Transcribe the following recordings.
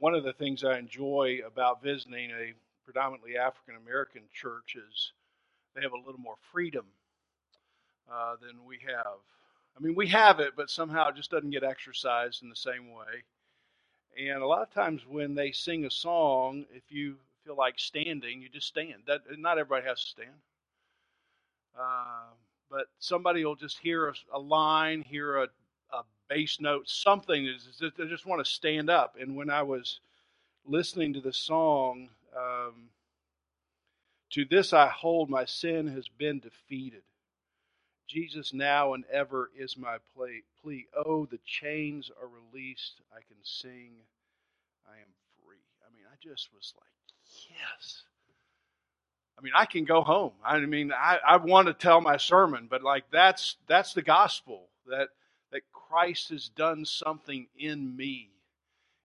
One of the things I enjoy about visiting a predominantly African American church is they have a little more freedom uh, than we have. I mean, we have it, but somehow it just doesn't get exercised in the same way. And a lot of times when they sing a song, if you feel like standing, you just stand. That not everybody has to stand. Uh, but somebody will just hear a, a line, hear a bass note, something. Is they just want to stand up. And when I was listening to the song, um, to this I hold, my sin has been defeated. Jesus now and ever is my plea. Oh, the chains are released. I can sing. I am free. I mean, I just was like, yes. I mean, I can go home. I mean, I, I want to tell my sermon, but like that's that's the gospel that that Christ has done something in me,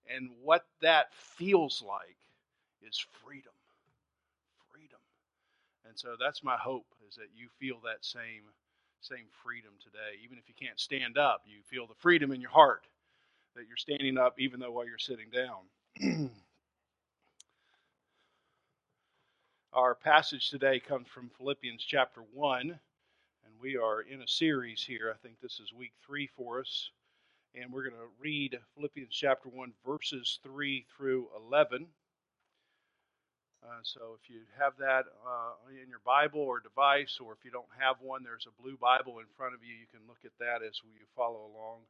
and what that feels like is freedom, freedom. And so that's my hope is that you feel that same same freedom today. Even if you can't stand up, you feel the freedom in your heart that you're standing up even though while you're sitting down. Our passage today comes from Philippians chapter 1, and we are in a series here. I think this is week 3 for us. And we're going to read Philippians chapter 1, verses 3 through 11. Uh, so if you have that uh, in your Bible or device, or if you don't have one, there's a blue Bible in front of you. You can look at that as we follow along.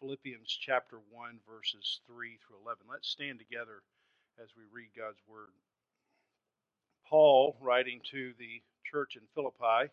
Philippians chapter 1, verses 3 through 11. Let's stand together as we read God's Word. Paul, writing to the church in Philippi,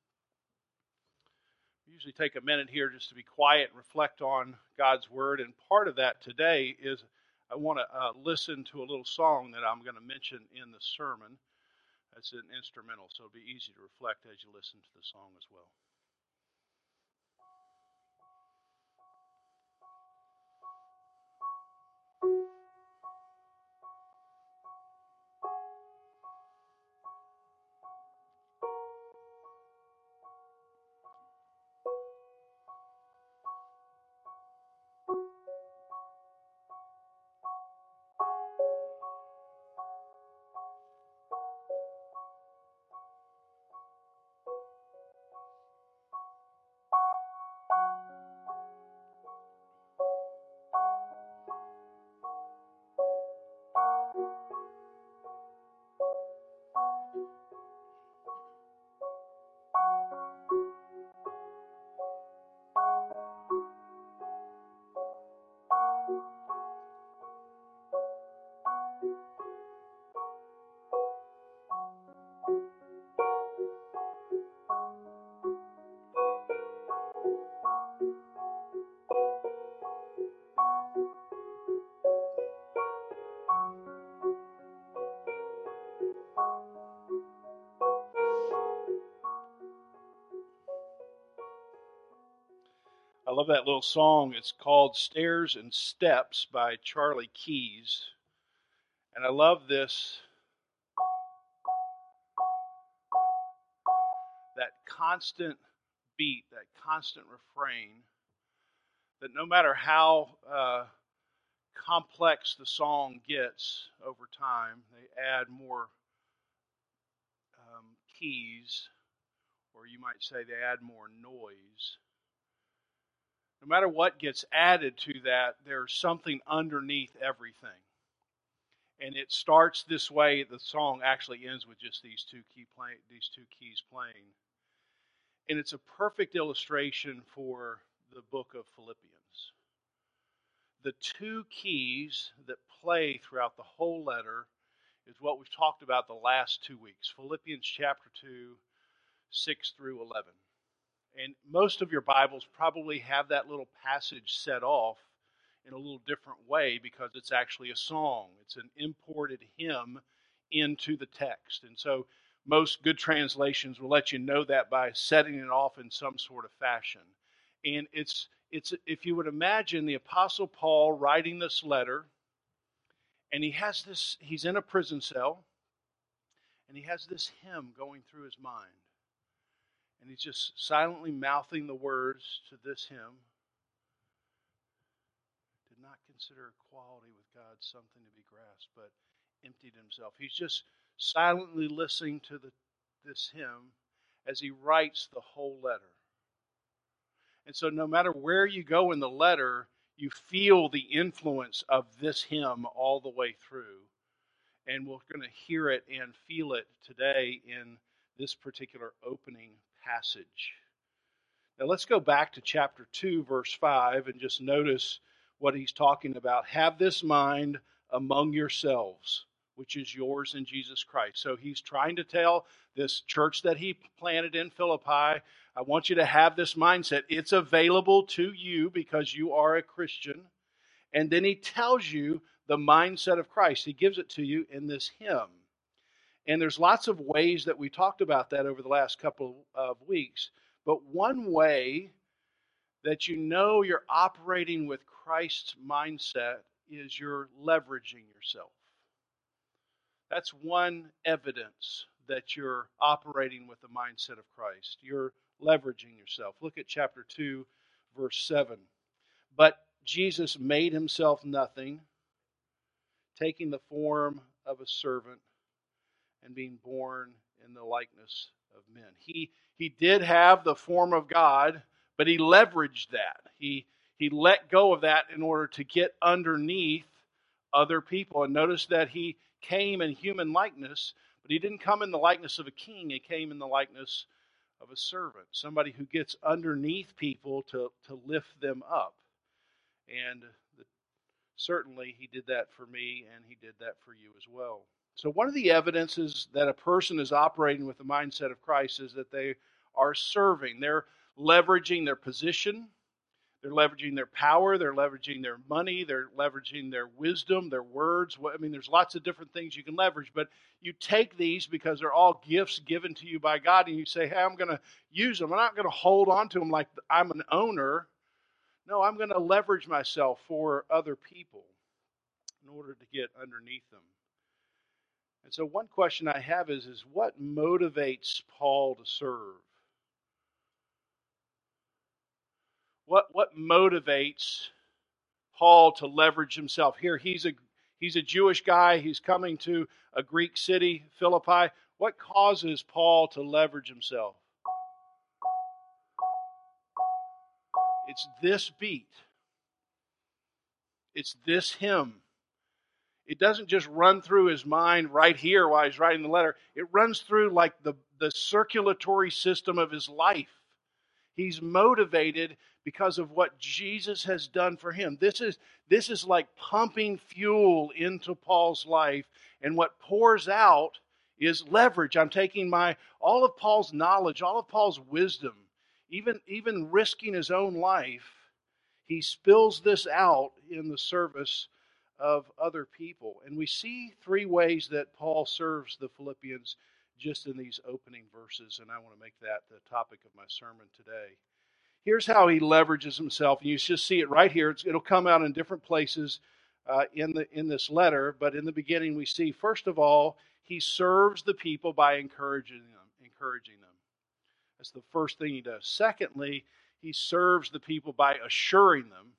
usually take a minute here just to be quiet and reflect on God's Word. And part of that today is I want to uh, listen to a little song that I'm going to mention in the sermon. That's an instrumental, so it'll be easy to reflect as you listen to the song as well. I love that little song. It's called Stairs and Steps by Charlie Keys. And I love this that constant beat, that constant refrain, that no matter how uh, complex the song gets over time, they add more um, keys, or you might say they add more noise no matter what gets added to that, there's something underneath everything. And it starts this way. The song actually ends with just these two key play, these two keys playing, and it's a perfect illustration for the book of Philippians. The two keys that play throughout the whole letter is what we've talked about the last two weeks Philippians chapter 2, 6 through 11. And most of your Bibles probably have that little passage set off in a little different way because it's actually a song. It's an imported hymn into the text. And so most good translations will let you know that by setting it off in some sort of fashion. And it's it's if you would imagine the apostle Paul writing this letter and he has this he's in a prison cell and he has this hymn going through his mind and he's just silently mouthing the words to this hymn. Did not consider equality with God something to be grasped, but emptied himself. He's just silently listening to the, this hymn as he writes the whole letter. And so, no matter where you go in the letter, you feel the influence of this hymn all the way through. And we're going to hear it and feel it today in this particular opening passage. Now let's go back to chapter 2, verse 5, and just notice what he's talking about. Have this mind among yourselves, which is yours in Jesus Christ. So he's trying to tell this church that he planted in Philippi, I want you to have this mindset. It's available to you because you are a Christian. And then he tells you the mindset of Christ. He gives it to you in this hymn. And there's lots of ways that we talked about that over the last couple of weeks. But one way that you know you're operating with Christ's mindset is you're leveraging yourself. That's one evidence that you're operating with the mindset of Christ. You're leveraging yourself. Look at chapter 2, verse 7. But Jesus made himself nothing, taking the form of a servant and being born in the likeness of men. He he did have the form of God, but he leveraged that. He he let go of that in order to get underneath other people. And notice that he came in human likeness, but he didn't come in the likeness of a king. He came in the likeness of a servant, somebody who gets underneath people to, to lift them up. And the, certainly he did that for me, and he did that for you as well. So, one of the evidences that a person is operating with the mindset of Christ is that they are serving. They're leveraging their position, they're leveraging their power, they're leveraging their money, they're leveraging their wisdom, their words. I mean, there's lots of different things you can leverage, but you take these because they're all gifts given to you by God, and you say, Hey, I'm going to use them. I'm not going to hold on to them like I'm an owner. No, I'm going to leverage myself for other people in order to get underneath them. And so one question I have is, is what motivates Paul to serve? What, what motivates Paul to leverage himself? Here, he's a, he's a Jewish guy. He's coming to a Greek city, Philippi. What causes Paul to leverage himself? It's this beat. It's this hymn it doesn't just run through his mind right here while he's writing the letter. It runs through like the, the circulatory system of his life. He's motivated because of what Jesus has done for him. This is, this is like pumping fuel into Paul's life, and what pours out is leverage. I'm taking my all of Paul's knowledge, all of Paul's wisdom, even, even risking his own life, he spills this out in the service of other people. And we see three ways that Paul serves the Philippians just in these opening verses, and I want to make that the topic of my sermon today. Here's how he leverages himself, and you just see it right here. It's, it'll come out in different places uh, in the in this letter, but in the beginning we see first of all he serves the people by encouraging them, encouraging them. That's the first thing he does. Secondly, he serves the people by assuring them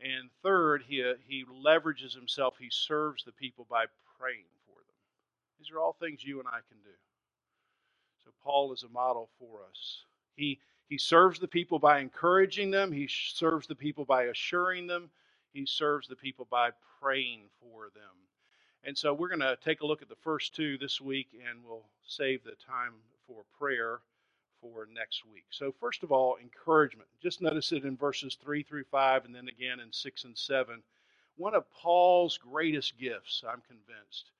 and third, he, uh, he leverages himself, he serves the people by praying for them. These are all things you and I can do. So Paul is a model for us. He, He serves the people by encouraging them, he serves the people by assuring them, he serves the people by praying for them. And so we're going to take a look at the first two this week, and we'll save the time for prayer for next week. So, first of all, encouragement. Just notice it in verses 3 through 5, and then again in 6 and 7. One of Paul's greatest gifts, I'm convinced,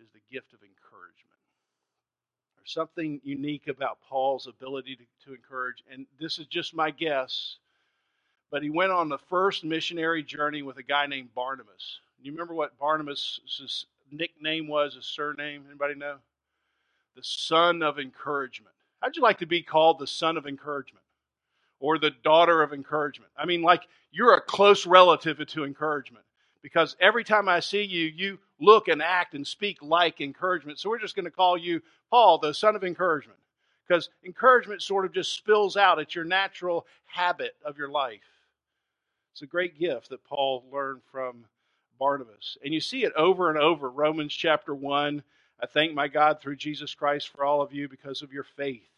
is the gift of encouragement. There's something unique about Paul's ability to, to encourage, and this is just my guess, but he went on the first missionary journey with a guy named Barnabas. You remember what Barnabas' nickname was, his surname? Anybody know? The son of encouragement. How'd you like to be called the son of encouragement or the daughter of encouragement? I mean, like you're a close relative to encouragement because every time I see you, you look and act and speak like encouragement. So we're just going to call you Paul, the son of encouragement, because encouragement sort of just spills out. It's your natural habit of your life. It's a great gift that Paul learned from Barnabas. And you see it over and over. Romans chapter 1. I thank my God through Jesus Christ for all of you because of your faith.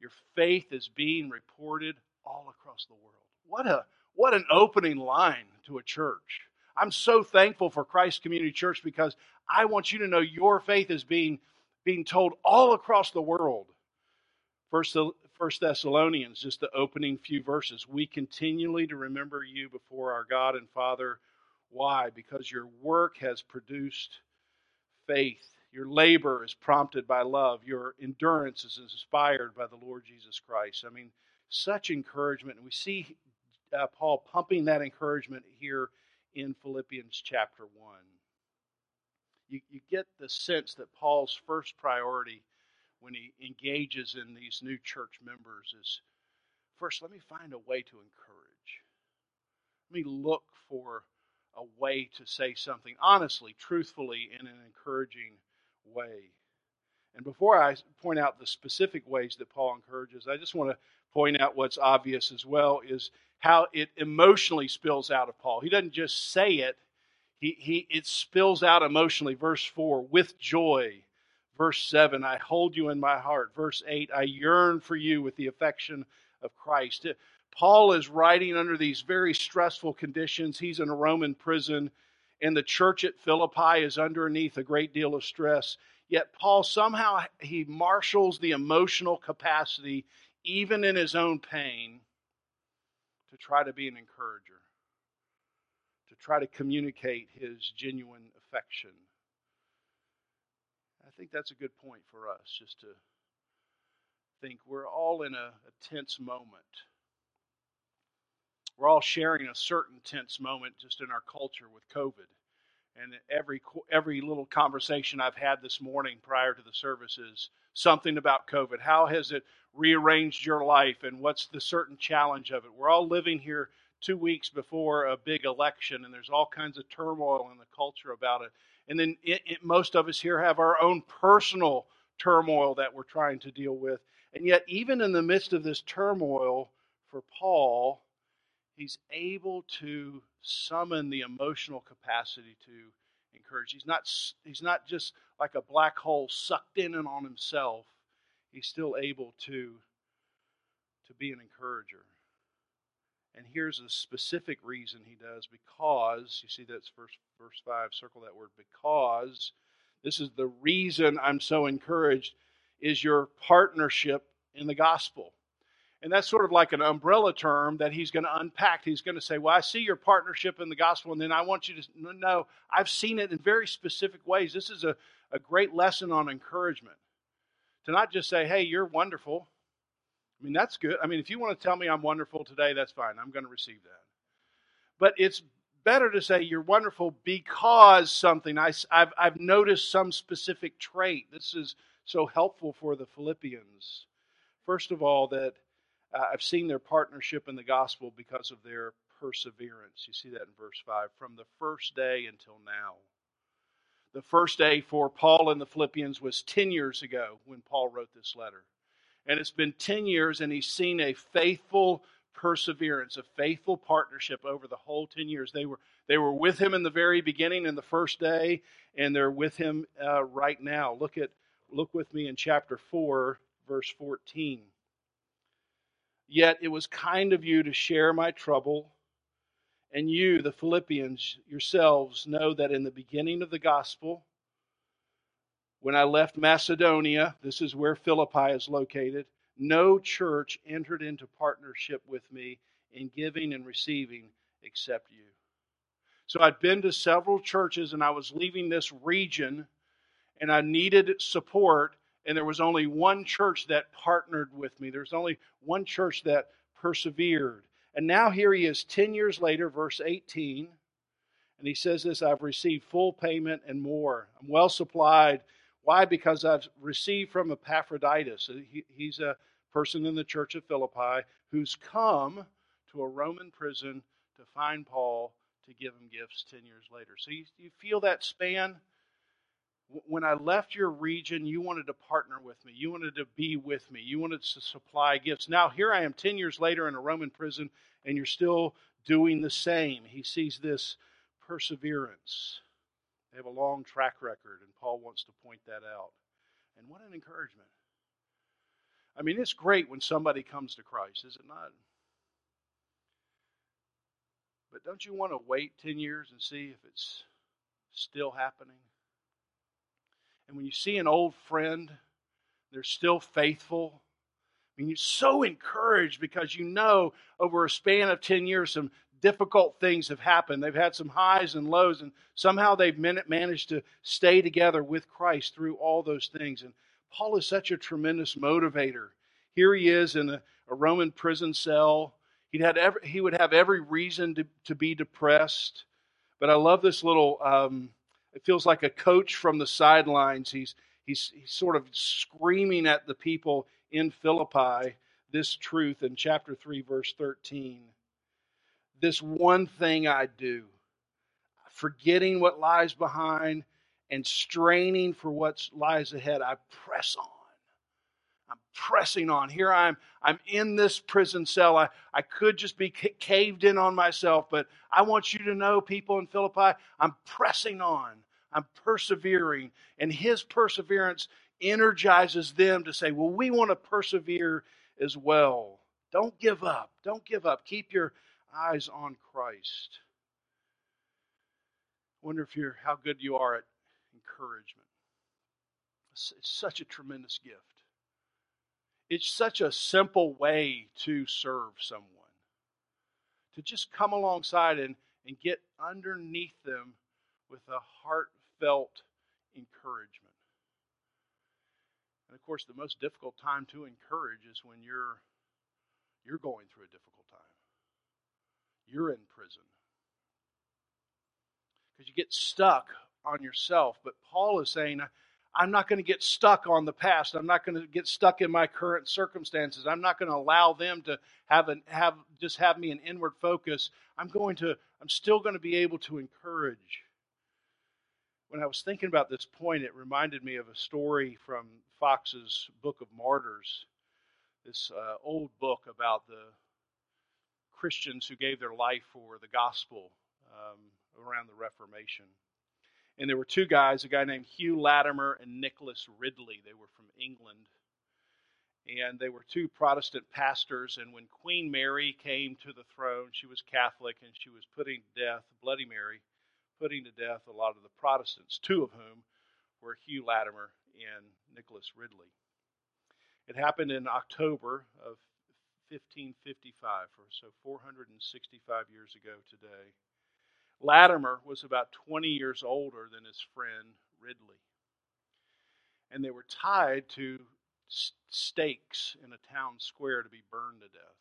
Your faith is being reported all across the world. What a what an opening line to a church. I'm so thankful for Christ Community Church because I want you to know your faith is being being told all across the world. First, First Thessalonians, just the opening few verses. We continually to remember you before our God and Father. Why? Because your work has produced faith your labor is prompted by love. Your endurance is inspired by the Lord Jesus Christ. I mean, such encouragement. And we see uh, Paul pumping that encouragement here in Philippians chapter 1. You, you get the sense that Paul's first priority when he engages in these new church members is first, let me find a way to encourage. Let me look for a way to say something honestly, truthfully, in an encouraging way. And before I point out the specific ways that Paul encourages, I just want to point out what's obvious as well is how it emotionally spills out of Paul. He doesn't just say it, he, he it spills out emotionally. Verse 4, with joy. Verse 7, I hold you in my heart. Verse 8, I yearn for you with the affection of Christ. Paul is writing under these very stressful conditions. He's in a Roman prison and the church at Philippi is underneath a great deal of stress. Yet Paul somehow he marshals the emotional capacity, even in his own pain, to try to be an encourager, to try to communicate his genuine affection. I think that's a good point for us, just to think we're all in a, a tense moment we're all sharing a certain tense moment just in our culture with COVID. And every every little conversation I've had this morning prior to the service is something about COVID. How has it rearranged your life, and what's the certain challenge of it? We're all living here two weeks before a big election, and there's all kinds of turmoil in the culture about it. And then it, it, most of us here have our own personal turmoil that we're trying to deal with. And yet, even in the midst of this turmoil, for Paul, he's able to summon the emotional capacity to encourage. He's not he's not just like a black hole sucked in and on himself. He's still able to to be an encourager. And here's a specific reason he does because you see that's verse verse 5 circle that word because this is the reason I'm so encouraged is your partnership in the gospel. And that's sort of like an umbrella term that he's going to unpack. He's going to say, Well, I see your partnership in the gospel, and then I want you to know I've seen it in very specific ways. This is a, a great lesson on encouragement. To not just say, Hey, you're wonderful. I mean, that's good. I mean, if you want to tell me I'm wonderful today, that's fine. I'm going to receive that. But it's better to say you're wonderful because something. I, have I've noticed some specific trait. This is so helpful for the Philippians. First of all, that uh, I've seen their partnership in the gospel because of their perseverance. You see that in verse 5 from the first day until now. The first day for Paul and the Philippians was 10 years ago when Paul wrote this letter. And it's been 10 years, and he's seen a faithful perseverance, a faithful partnership over the whole 10 years. They were, they were with him in the very beginning, in the first day, and they're with him uh, right now. Look, at, look with me in chapter 4, verse 14. Yet it was kind of you to share my trouble. And you, the Philippians, yourselves know that in the beginning of the gospel, when I left Macedonia, this is where Philippi is located, no church entered into partnership with me in giving and receiving except you. So I'd been to several churches and I was leaving this region and I needed support, and there was only one church that partnered with me. There's only one church that persevered. And now here he is 10 years later, verse 18, and he says this I've received full payment and more. I'm well supplied. Why? Because I've received from Epaphroditus. He, he's a person in the church of Philippi who's come to a Roman prison to find Paul to give him gifts 10 years later. So you, you feel that span? When I left your region, you wanted to partner with me. You wanted to be with me. You wanted to supply gifts. Now, here I am 10 years later in a Roman prison, and you're still doing the same. He sees this perseverance. They have a long track record, and Paul wants to point that out. And what an encouragement. I mean, it's great when somebody comes to Christ, is it not? But don't you want to wait 10 years and see if it's still happening? And when you see an old friend, they're still faithful. I mean, you're so encouraged because you know over a span of 10 years some difficult things have happened. They've had some highs and lows, and somehow they've managed to stay together with Christ through all those things. And Paul is such a tremendous motivator. Here he is in a, a Roman prison cell. He'd had every, he would have every reason to, to be depressed. But I love this little um, it feels like a coach from the sidelines. He's, he's, he's sort of screaming at the people in Philippi this truth in chapter 3, verse 13. This one thing I do, forgetting what lies behind and straining for what lies ahead, I press on. I'm pressing on. Here I'm I'm in this prison cell. I, I could just be caved in on myself, but I want you to know, people in Philippi, I'm pressing on. I'm persevering. And his perseverance energizes them to say, well, we want to persevere as well. Don't give up. Don't give up. Keep your eyes on Christ. I wonder if you're how good you are at encouragement. It's, it's such a tremendous gift. It's such a simple way to serve someone. To just come alongside and, and get underneath them with a heartfelt encouragement. And of course, the most difficult time to encourage is when you're you're going through a difficult time. You're in prison. Because you get stuck on yourself. But Paul is saying, I'm not going to get stuck on the past. I'm not going to get stuck in my current circumstances. I'm not going to allow them to have an have just have me an inward focus. I'm going to I'm still going to be able to encourage when I was thinking about this point, it reminded me of a story from Fox's Book of Martyrs, this uh, old book about the Christians who gave their life for the gospel um, around the Reformation. And there were two guys, a guy named Hugh Latimer and Nicholas Ridley. They were from England. And they were two Protestant pastors. And when Queen Mary came to the throne, she was Catholic and she was putting to death Bloody Mary putting to death a lot of the Protestants, two of whom were Hugh Latimer and Nicholas Ridley. It happened in October of 1555, or so 465 years ago today. Latimer was about 20 years older than his friend Ridley. And they were tied to stakes in a town square to be burned to death.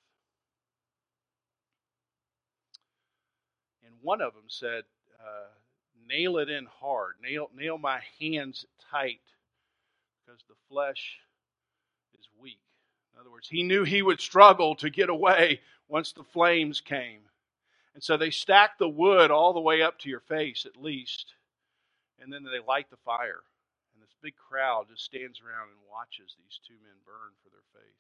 And one of them said, uh, nail it in hard, nail, nail my hands tight because the flesh is weak. In other words, he knew he would struggle to get away once the flames came. And so they stack the wood all the way up to your face, at least, and then they light the fire. And this big crowd just stands around and watches these two men burn for their faith.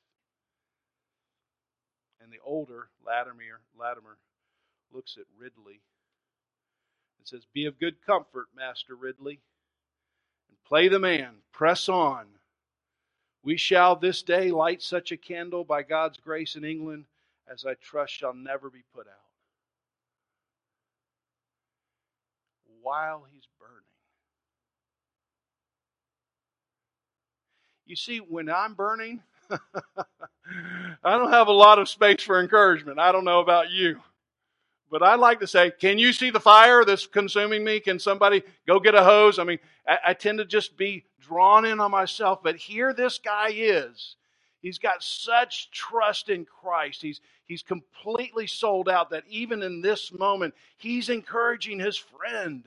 And the older Latimer, Latimer looks at Ridley says, Be of good comfort, Master Ridley, and play the man. Press on. We shall this day light such a candle by God's grace in England as I trust shall never be put out. While he's burning. You see, when I'm burning, I don't have a lot of space for encouragement. I don't know about you. But I'd like to say, can you see the fire that's consuming me? Can somebody go get a hose? I mean, I, I tend to just be drawn in on myself. But here this guy is. He's got such trust in Christ. He's, he's completely sold out that even in this moment, he's encouraging his friend.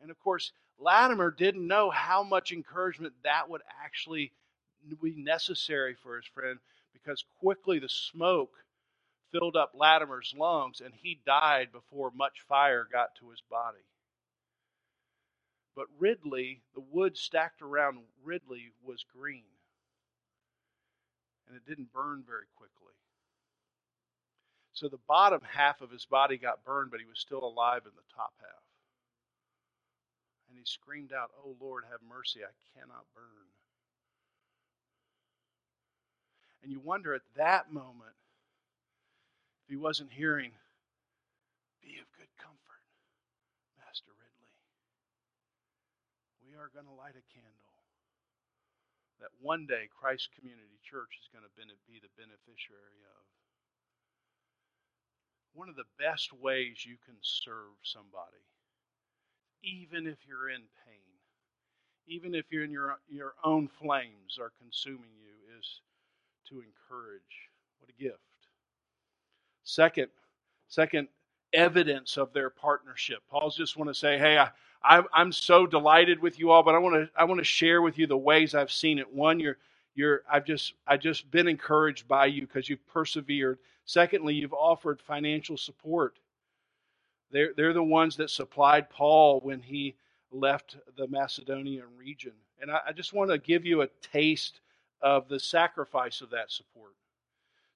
And of course, Latimer didn't know how much encouragement that would actually be necessary for his friend because quickly the smoke filled up Latimer's lungs and he died before much fire got to his body. But Ridley, the wood stacked around Ridley was green and it didn't burn very quickly. So the bottom half of his body got burned, but he was still alive in the top half. And he screamed out, Oh Lord, have mercy, I cannot burn. And you wonder at that moment if he wasn't hearing, Be of good comfort, Master Ridley. We are going to light a candle that one day Christ Community Church is going to be the beneficiary of. One of the best ways you can serve somebody, even if you're in pain, even if you're in your, your own flames are consuming you, is to encourage. What a gift. Second, second evidence of their partnership. Paul's just want to say, hey, I, I, I'm so delighted with you all, but I want to I want to share with you the ways I've seen it. One, you're you're I've just I've just been encouraged by you because you've persevered. Secondly, you've offered financial support. They're they're the ones that supplied Paul when he left the Macedonian region. And I, I just want to give you a taste of the sacrifice of that support.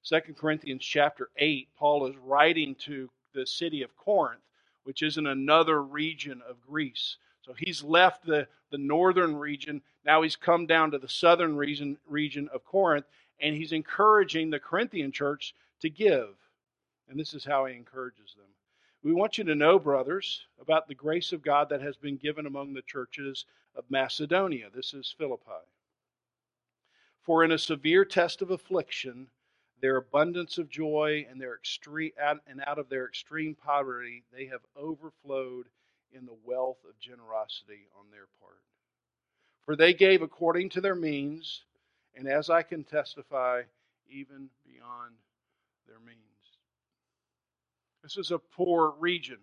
Second Corinthians chapter 8, Paul is writing to the city of Corinth, which is in another region of Greece. So he's left the, the northern region. Now he's come down to the southern region, region of Corinth, and he's encouraging the Corinthian church to give. And this is how he encourages them. We want you to know, brothers, about the grace of God that has been given among the churches of Macedonia. This is Philippi. For in a severe test of affliction, their abundance of joy and their extreme and out of their extreme poverty they have overflowed in the wealth of generosity on their part. For they gave according to their means and as i can testify even beyond their means. This is a poor region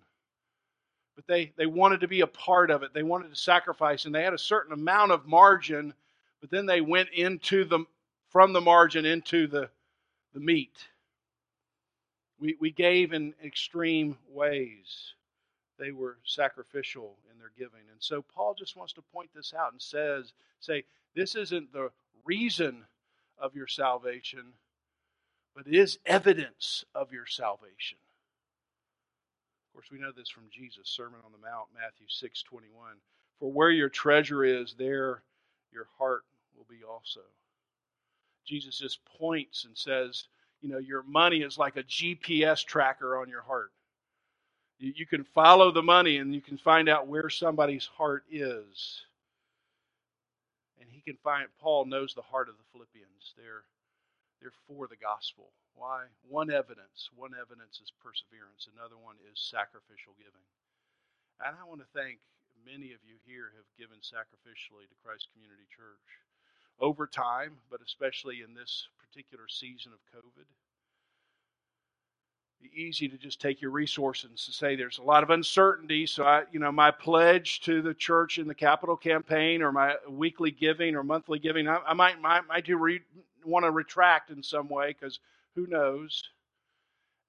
but they, they wanted to be a part of it. They wanted to sacrifice and they had a certain amount of margin but then they went into the from the margin into the the meat. We, we gave in extreme ways. They were sacrificial in their giving. And so Paul just wants to point this out and says, say, this isn't the reason of your salvation, but it is evidence of your salvation. Of course, we know this from Jesus' Sermon on the Mount, Matthew 6 21. For where your treasure is, there your heart will be also. Jesus just points and says, you know, your money is like a GPS tracker on your heart. You, you can follow the money and you can find out where somebody's heart is. And he can find, Paul knows the heart of the Philippians. They're, they're for the gospel. Why? One evidence. One evidence is perseverance, another one is sacrificial giving. And I want to thank many of you here have given sacrificially to Christ Community Church over time, but especially in this particular season of COVID. Be easy to just take your resources and say there's a lot of uncertainty. So I, you know, my pledge to the church in the capital campaign, or my weekly giving or monthly giving, I, I might, might, might do re, want to retract in some way because who knows.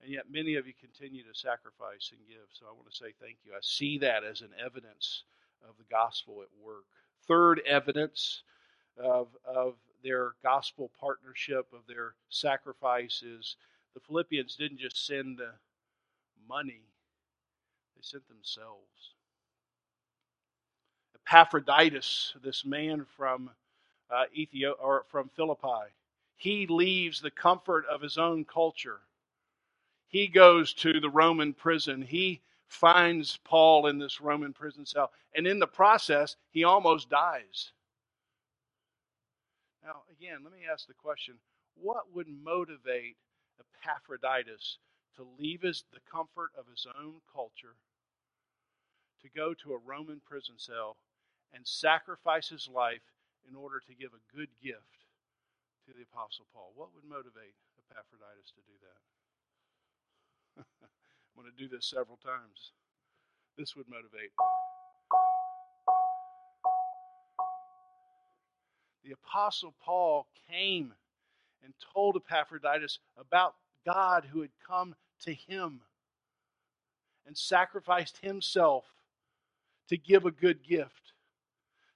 And yet, many of you continue to sacrifice and give. So I want to say thank you. I see that as an evidence of the gospel at work. Third evidence of, of their gospel partnership, of their sacrifices. The Philippians didn't just send money, they sent themselves. Epaphroditus, this man from uh, Ethiopia or from Philippi. He leaves the comfort of his own culture. He goes to the Roman prison. He finds Paul in this Roman prison cell, and in the process, he almost dies. Now, again, let me ask the question what would motivate Epaphroditus to leave his, the comfort of his own culture, to go to a Roman prison cell, and sacrifice his life in order to give a good gift to the Apostle Paul? What would motivate Epaphroditus to do that? I'm going to do this several times. This would motivate. The Apostle Paul came and told Epaphroditus about God who had come to him and sacrificed himself to give a good gift.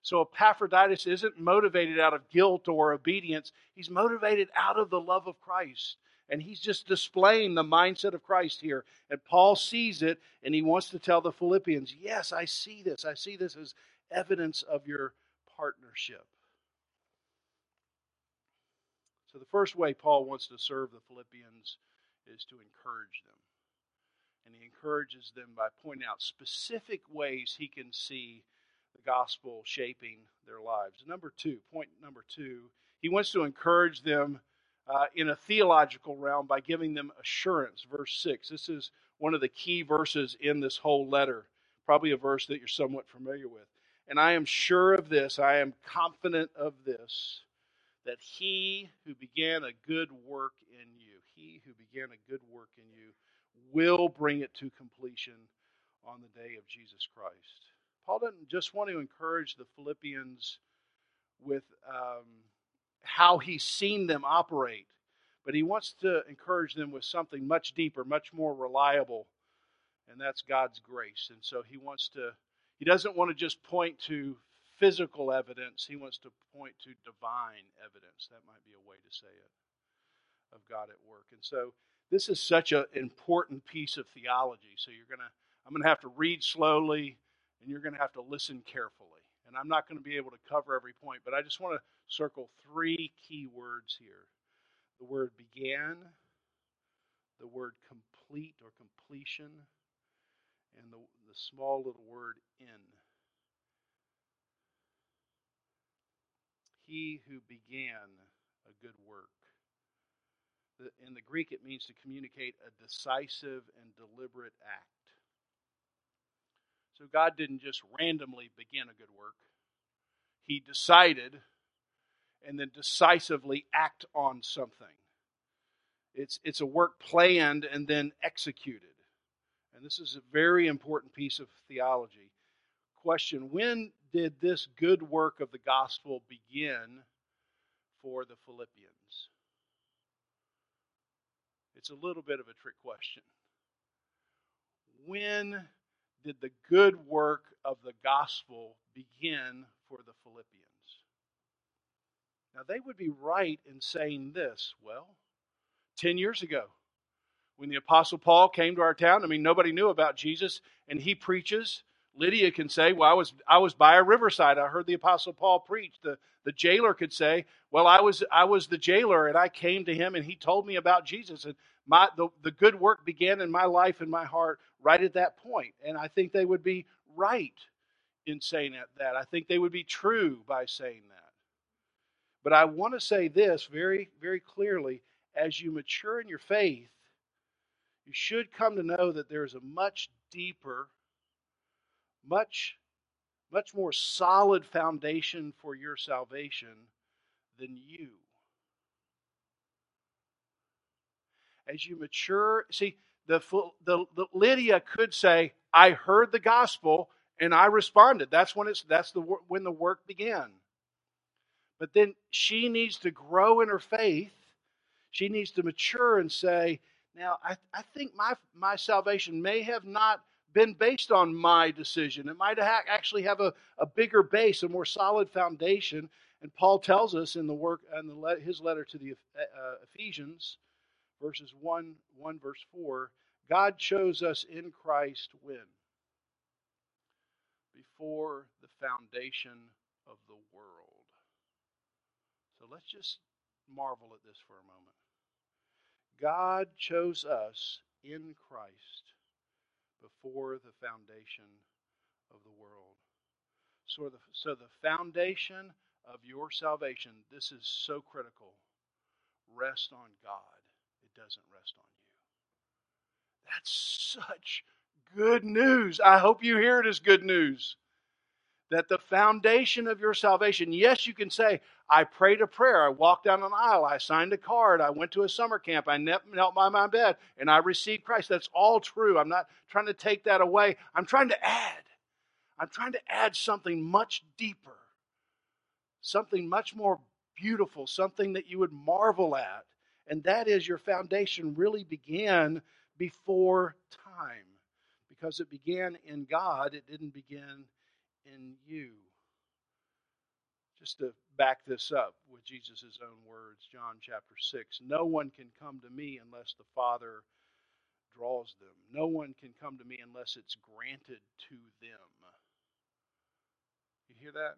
So Epaphroditus isn't motivated out of guilt or obedience, he's motivated out of the love of Christ. And he's just displaying the mindset of Christ here. And Paul sees it and he wants to tell the Philippians, Yes, I see this. I see this as evidence of your partnership. So, the first way Paul wants to serve the Philippians is to encourage them. And he encourages them by pointing out specific ways he can see the gospel shaping their lives. Number two, point number two, he wants to encourage them uh, in a theological realm by giving them assurance. Verse 6. This is one of the key verses in this whole letter, probably a verse that you're somewhat familiar with. And I am sure of this, I am confident of this, that he who began a good work in you, he who began a good work in you, will bring it to completion on the day of Jesus Christ. Paul doesn't just want to encourage the Philippians with um, how he's seen them operate, but he wants to encourage them with something much deeper, much more reliable, and that's God's grace. And so he wants to, he doesn't want to just point to physical evidence, he wants to point to divine evidence. That might be a way to say it, of God at work. And so this is such an important piece of theology. So you're going to, I'm going to have to read slowly, and you're going to have to listen carefully. And I'm not going to be able to cover every point, but I just want to circle three key words here the word began, the word complete or completion, and the, the small little word in. He who began a good work. In the Greek, it means to communicate a decisive and deliberate act. So God didn't just randomly begin a good work, He decided and then decisively act on something. It's, it's a work planned and then executed. And this is a very important piece of theology. Question When did this good work of the gospel begin for the Philippians? It's a little bit of a trick question. When did the good work of the gospel begin for the Philippians? Now, they would be right in saying this. Well, 10 years ago, when the Apostle Paul came to our town, I mean, nobody knew about Jesus, and he preaches. Lydia can say, Well, I was, I was by a riverside. I heard the Apostle Paul preach. The, the jailer could say, Well, I was, I was the jailer, and I came to him, and he told me about Jesus. And my, the, the good work began in my life and my heart right at that point. And I think they would be right in saying that. I think they would be true by saying that. But I want to say this very, very clearly as you mature in your faith, you should come to know that there is a much deeper, much, much more solid foundation for your salvation than you. As you mature, see, the, the, the Lydia could say, "I heard the gospel and I responded." That's when it's that's the when the work began. But then she needs to grow in her faith. She needs to mature and say, now, I, I think my, my salvation may have not been based on my decision. It might ha- actually have a, a bigger base, a more solid foundation. And Paul tells us in the work the le- his letter to the uh, Ephesians, verses 1, 1, verse 4, God chose us in Christ when? Before the foundation of the world. So let's just marvel at this for a moment. God chose us in Christ before the foundation of the world. So the, so the foundation of your salvation, this is so critical. Rest on God. It doesn't rest on you. That's such good news. I hope you hear it as good news. That the foundation of your salvation, yes, you can say, I prayed a prayer, I walked down an aisle, I signed a card, I went to a summer camp, I knelt by my bed, and I received Christ. That's all true. I'm not trying to take that away. I'm trying to add. I'm trying to add something much deeper, something much more beautiful, something that you would marvel at. And that is your foundation really began before time because it began in God, it didn't begin in you. Just to back this up with Jesus' own words, John chapter 6 No one can come to me unless the Father draws them. No one can come to me unless it's granted to them. You hear that?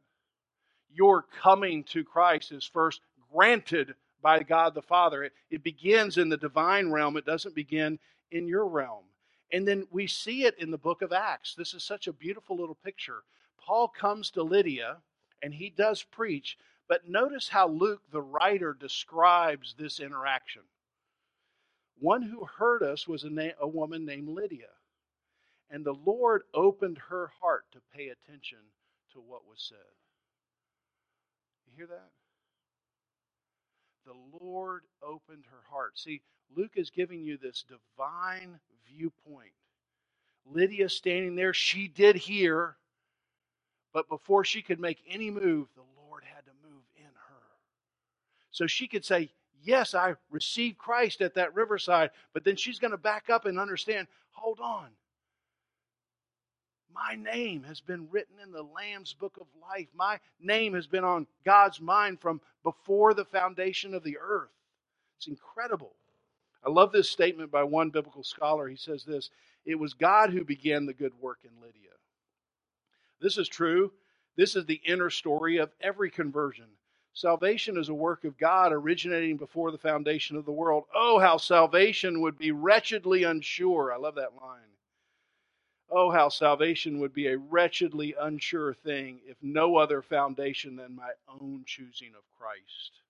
Your coming to Christ is first granted by God the Father. It, it begins in the divine realm, it doesn't begin in your realm. And then we see it in the book of Acts. This is such a beautiful little picture. Paul comes to Lydia and he does preach, but notice how Luke, the writer, describes this interaction. One who heard us was a, na- a woman named Lydia, and the Lord opened her heart to pay attention to what was said. You hear that? The Lord opened her heart. See, Luke is giving you this divine viewpoint. Lydia standing there, she did hear, but before she could make any move, the Lord had to move in her. So she could say, Yes, I received Christ at that riverside, but then she's going to back up and understand hold on. My name has been written in the Lamb's book of life. My name has been on God's mind from before the foundation of the earth. It's incredible. I love this statement by one biblical scholar. He says this It was God who began the good work in Lydia. This is true. This is the inner story of every conversion. Salvation is a work of God originating before the foundation of the world. Oh, how salvation would be wretchedly unsure. I love that line. Oh, how salvation would be a wretchedly unsure thing if no other foundation than my own choosing of Christ.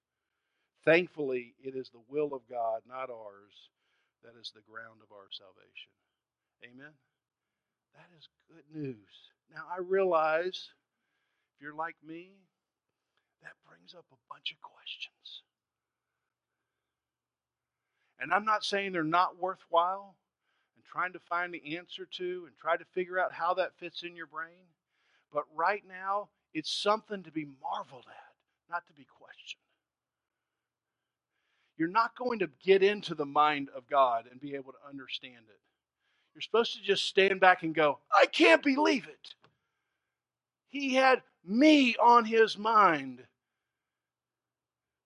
Thankfully, it is the will of God, not ours, that is the ground of our salvation. Amen? That is good news. Now, I realize if you're like me, that brings up a bunch of questions. And I'm not saying they're not worthwhile and trying to find the answer to and try to figure out how that fits in your brain. But right now, it's something to be marveled at, not to be questioned. You're not going to get into the mind of God and be able to understand it. You're supposed to just stand back and go, I can't believe it. He had me on his mind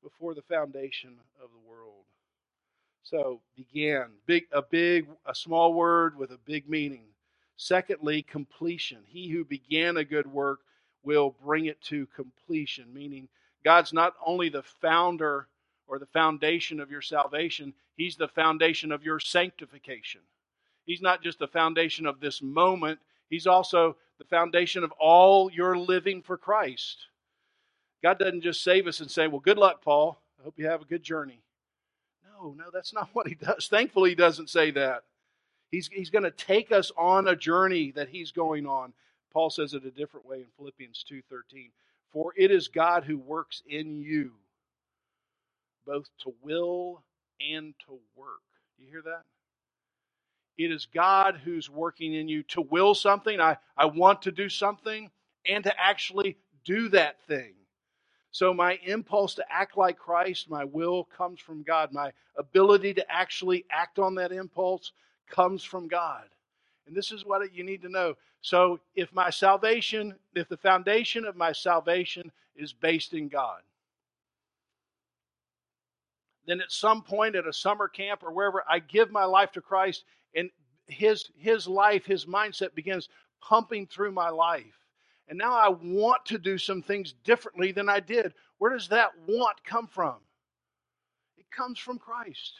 before the foundation of the world. So began big a big a small word with a big meaning. Secondly, completion. He who began a good work will bring it to completion, meaning God's not only the founder or the foundation of your salvation, He's the foundation of your sanctification. He's not just the foundation of this moment, He's also the foundation of all your living for Christ. God doesn't just save us and say, Well, good luck, Paul. I hope you have a good journey. No, no, that's not what He does. Thankfully, He doesn't say that. He's, he's going to take us on a journey that He's going on. Paul says it a different way in Philippians 2:13. For it is God who works in you both to will and to work. You hear that? It is God who's working in you to will something. I, I want to do something and to actually do that thing. So, my impulse to act like Christ, my will comes from God. My ability to actually act on that impulse comes from God. And this is what you need to know. So, if my salvation, if the foundation of my salvation is based in God, then at some point at a summer camp or wherever, I give my life to Christ, and His His life, His mindset begins pumping through my life. And now I want to do some things differently than I did. Where does that want come from? It comes from Christ.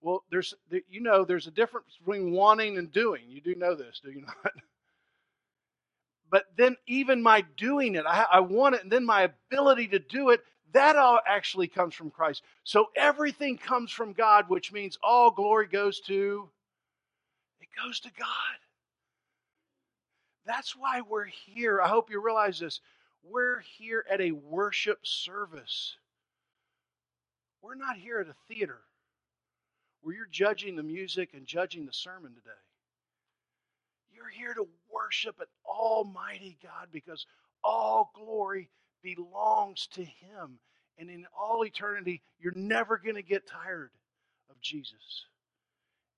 Well, there's you know there's a difference between wanting and doing. You do know this, do you not? But then even my doing it, I, I want it, and then my ability to do it, that all actually comes from Christ. So everything comes from God, which means all glory goes to it goes to God. That's why we're here. I hope you realize this. We're here at a worship service. We're not here at a theater where you're judging the music and judging the sermon today. You're here to worship an almighty God because all glory belongs to Him. And in all eternity, you're never going to get tired of Jesus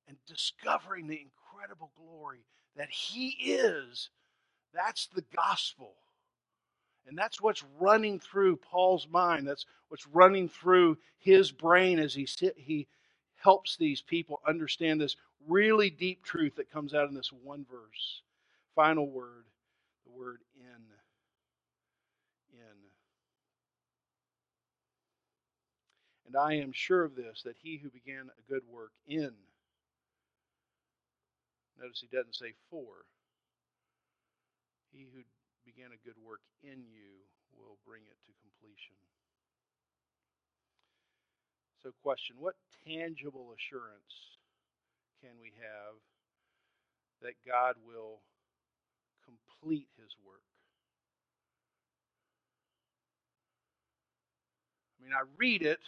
and discovering the incredible glory that He is. That's the gospel. And that's what's running through Paul's mind. That's what's running through his brain as he sit, he helps these people understand this really deep truth that comes out in this one verse. Final word, the word in. In. And I am sure of this, that he who began a good work in, notice he doesn't say for, he who began a good work in you will bring it to completion. So, question What tangible assurance can we have that God will complete his work? Mean, I read it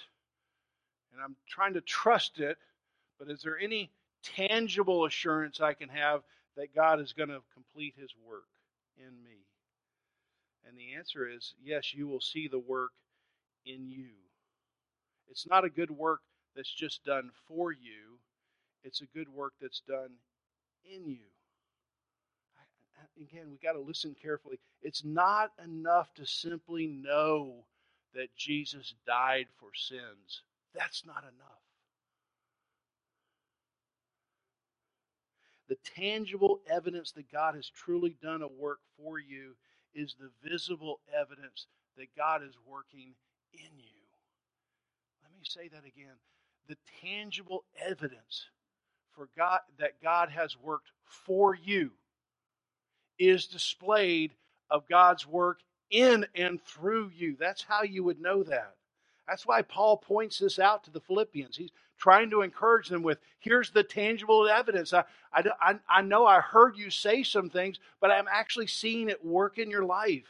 and I'm trying to trust it, but is there any tangible assurance I can have that God is going to complete his work in me? And the answer is yes, you will see the work in you. It's not a good work that's just done for you, it's a good work that's done in you. Again, we got to listen carefully. It's not enough to simply know that Jesus died for sins. That's not enough. The tangible evidence that God has truly done a work for you is the visible evidence that God is working in you. Let me say that again. The tangible evidence for God that God has worked for you is displayed of God's work in and through you. That's how you would know that. That's why Paul points this out to the Philippians. He's trying to encourage them with here's the tangible evidence. I, I, I know I heard you say some things, but I'm actually seeing it work in your life.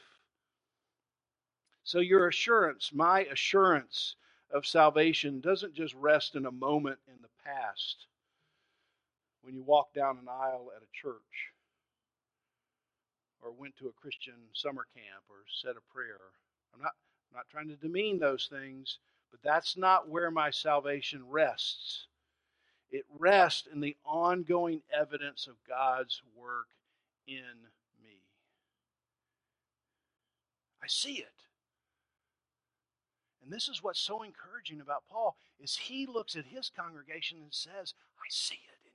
So, your assurance, my assurance of salvation, doesn't just rest in a moment in the past when you walk down an aisle at a church or went to a Christian summer camp or said a prayer. I'm not, I'm not trying to demean those things, but that's not where my salvation rests. It rests in the ongoing evidence of God's work in me. I see it. And this is what's so encouraging about Paul is he looks at his congregation and says, I see it.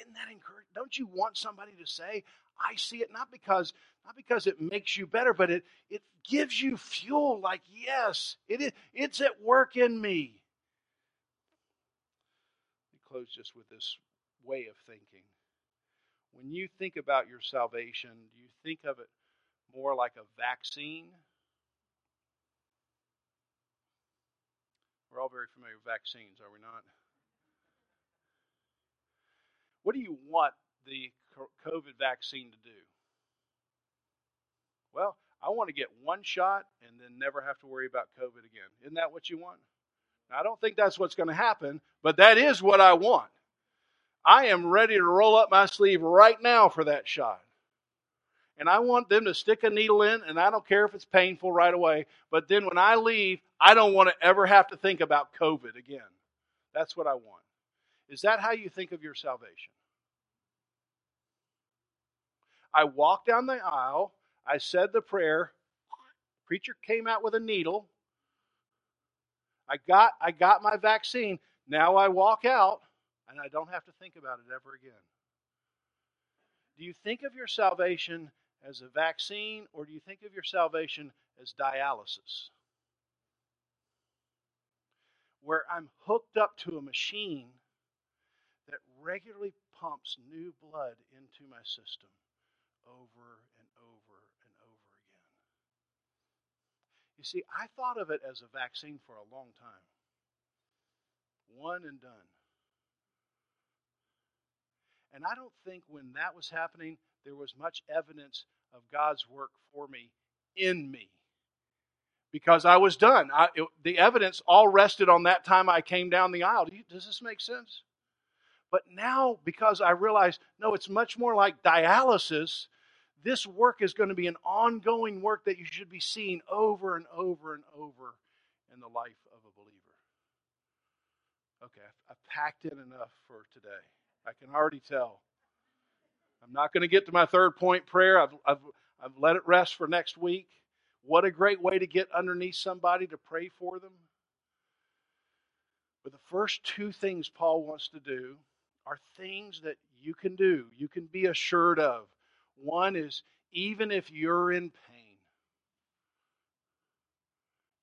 Isn't that encouraging? Don't you want somebody to say, I see it not because not because it makes you better, but it it gives you fuel like yes, it is it's at work in me. We close just with this way of thinking. When you think about your salvation, do you think of it more like a vaccine? We're all very familiar with vaccines, are we not? What do you want the COVID vaccine to do? Well, I want to get one shot and then never have to worry about COVID again. Isn't that what you want? Now, I don't think that's what's going to happen, but that is what I want. I am ready to roll up my sleeve right now for that shot. And I want them to stick a needle in, and I don't care if it's painful right away. But then when I leave, I don't want to ever have to think about COVID again. That's what I want. Is that how you think of your salvation? I walked down the aisle, I said the prayer, preacher came out with a needle. I got I got my vaccine. Now I walk out and I don't have to think about it ever again. Do you think of your salvation as a vaccine or do you think of your salvation as dialysis? Where I'm hooked up to a machine regularly pumps new blood into my system over and over and over again. You see, I thought of it as a vaccine for a long time. One and done. And I don't think when that was happening, there was much evidence of God's work for me in me. Because I was done. I, it, the evidence all rested on that time I came down the aisle. Does this make sense? But now, because I realize, no, it's much more like dialysis, this work is going to be an ongoing work that you should be seeing over and over and over in the life of a believer. Okay, I've packed in enough for today. I can already tell. I'm not going to get to my third point prayer. I've, I've, I've let it rest for next week. What a great way to get underneath somebody to pray for them. But the first two things Paul wants to do are things that you can do, you can be assured of. One is even if you're in pain,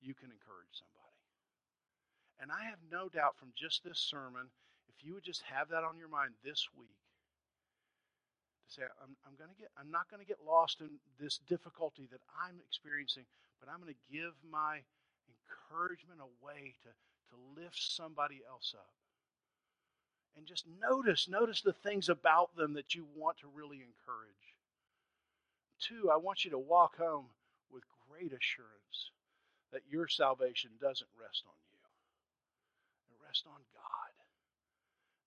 you can encourage somebody. And I have no doubt from just this sermon, if you would just have that on your mind this week, to say, I'm, I'm to get, I'm not going to get lost in this difficulty that I'm experiencing, but I'm going to give my encouragement away to, to lift somebody else up and just notice, notice the things about them that you want to really encourage. Two, I want you to walk home with great assurance that your salvation doesn't rest on you. It rests on God.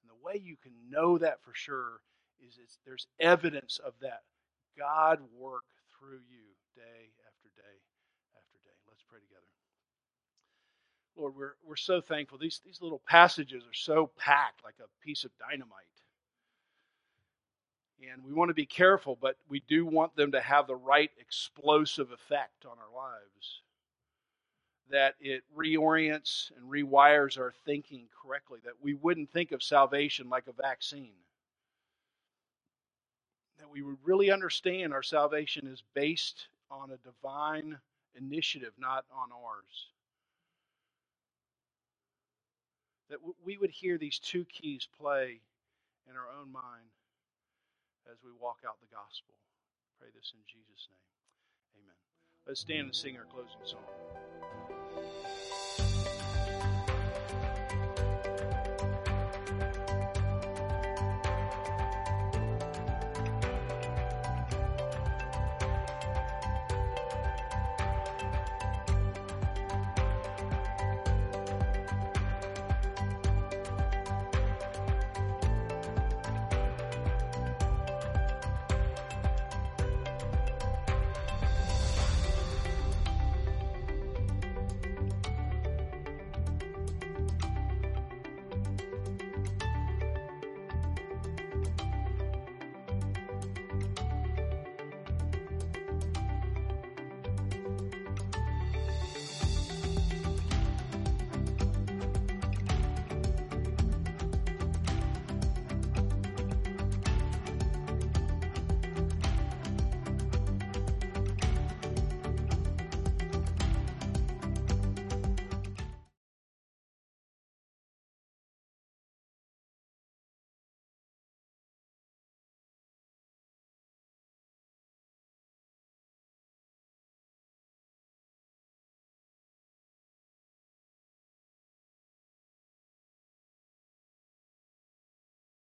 And the way you can know that for sure is there's evidence of that God work through you day after day after day. Let's pray together. Lord, we're, we're so thankful. These, these little passages are so packed like a piece of dynamite. And we want to be careful, but we do want them to have the right explosive effect on our lives. That it reorients and rewires our thinking correctly, that we wouldn't think of salvation like a vaccine. That we would really understand our salvation is based on a divine initiative, not on ours that we would hear these two keys play in our own mind as we walk out the gospel. Pray this in Jesus' name. Amen. Let's stand and sing our closing song.